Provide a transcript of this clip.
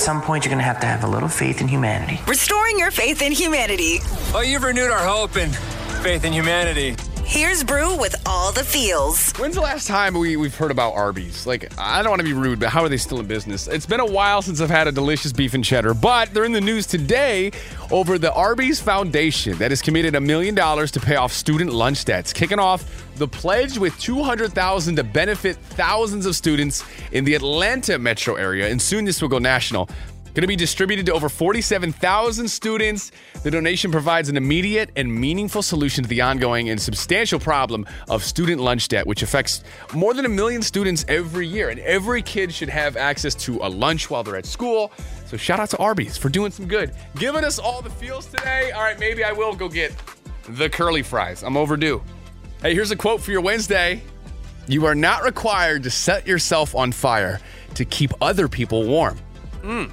at some point, you're going to have to have a little faith in humanity. Restoring your faith in humanity. Oh, you've renewed our hope and faith in humanity. Here's Brew with all the feels. When's the last time we, we've heard about Arby's? Like, I don't want to be rude, but how are they still in business? It's been a while since I've had a delicious beef and cheddar, but they're in the news today over the Arby's Foundation that has committed a million dollars to pay off student lunch debts, kicking off the pledge with 200,000 to benefit thousands of students in the Atlanta metro area, and soon this will go national. Going to be distributed to over 47,000 students. The donation provides an immediate and meaningful solution to the ongoing and substantial problem of student lunch debt, which affects more than a million students every year. And every kid should have access to a lunch while they're at school. So shout out to Arby's for doing some good. Giving us all the feels today. All right, maybe I will go get the curly fries. I'm overdue. Hey, here's a quote for your Wednesday. You are not required to set yourself on fire to keep other people warm. Mm.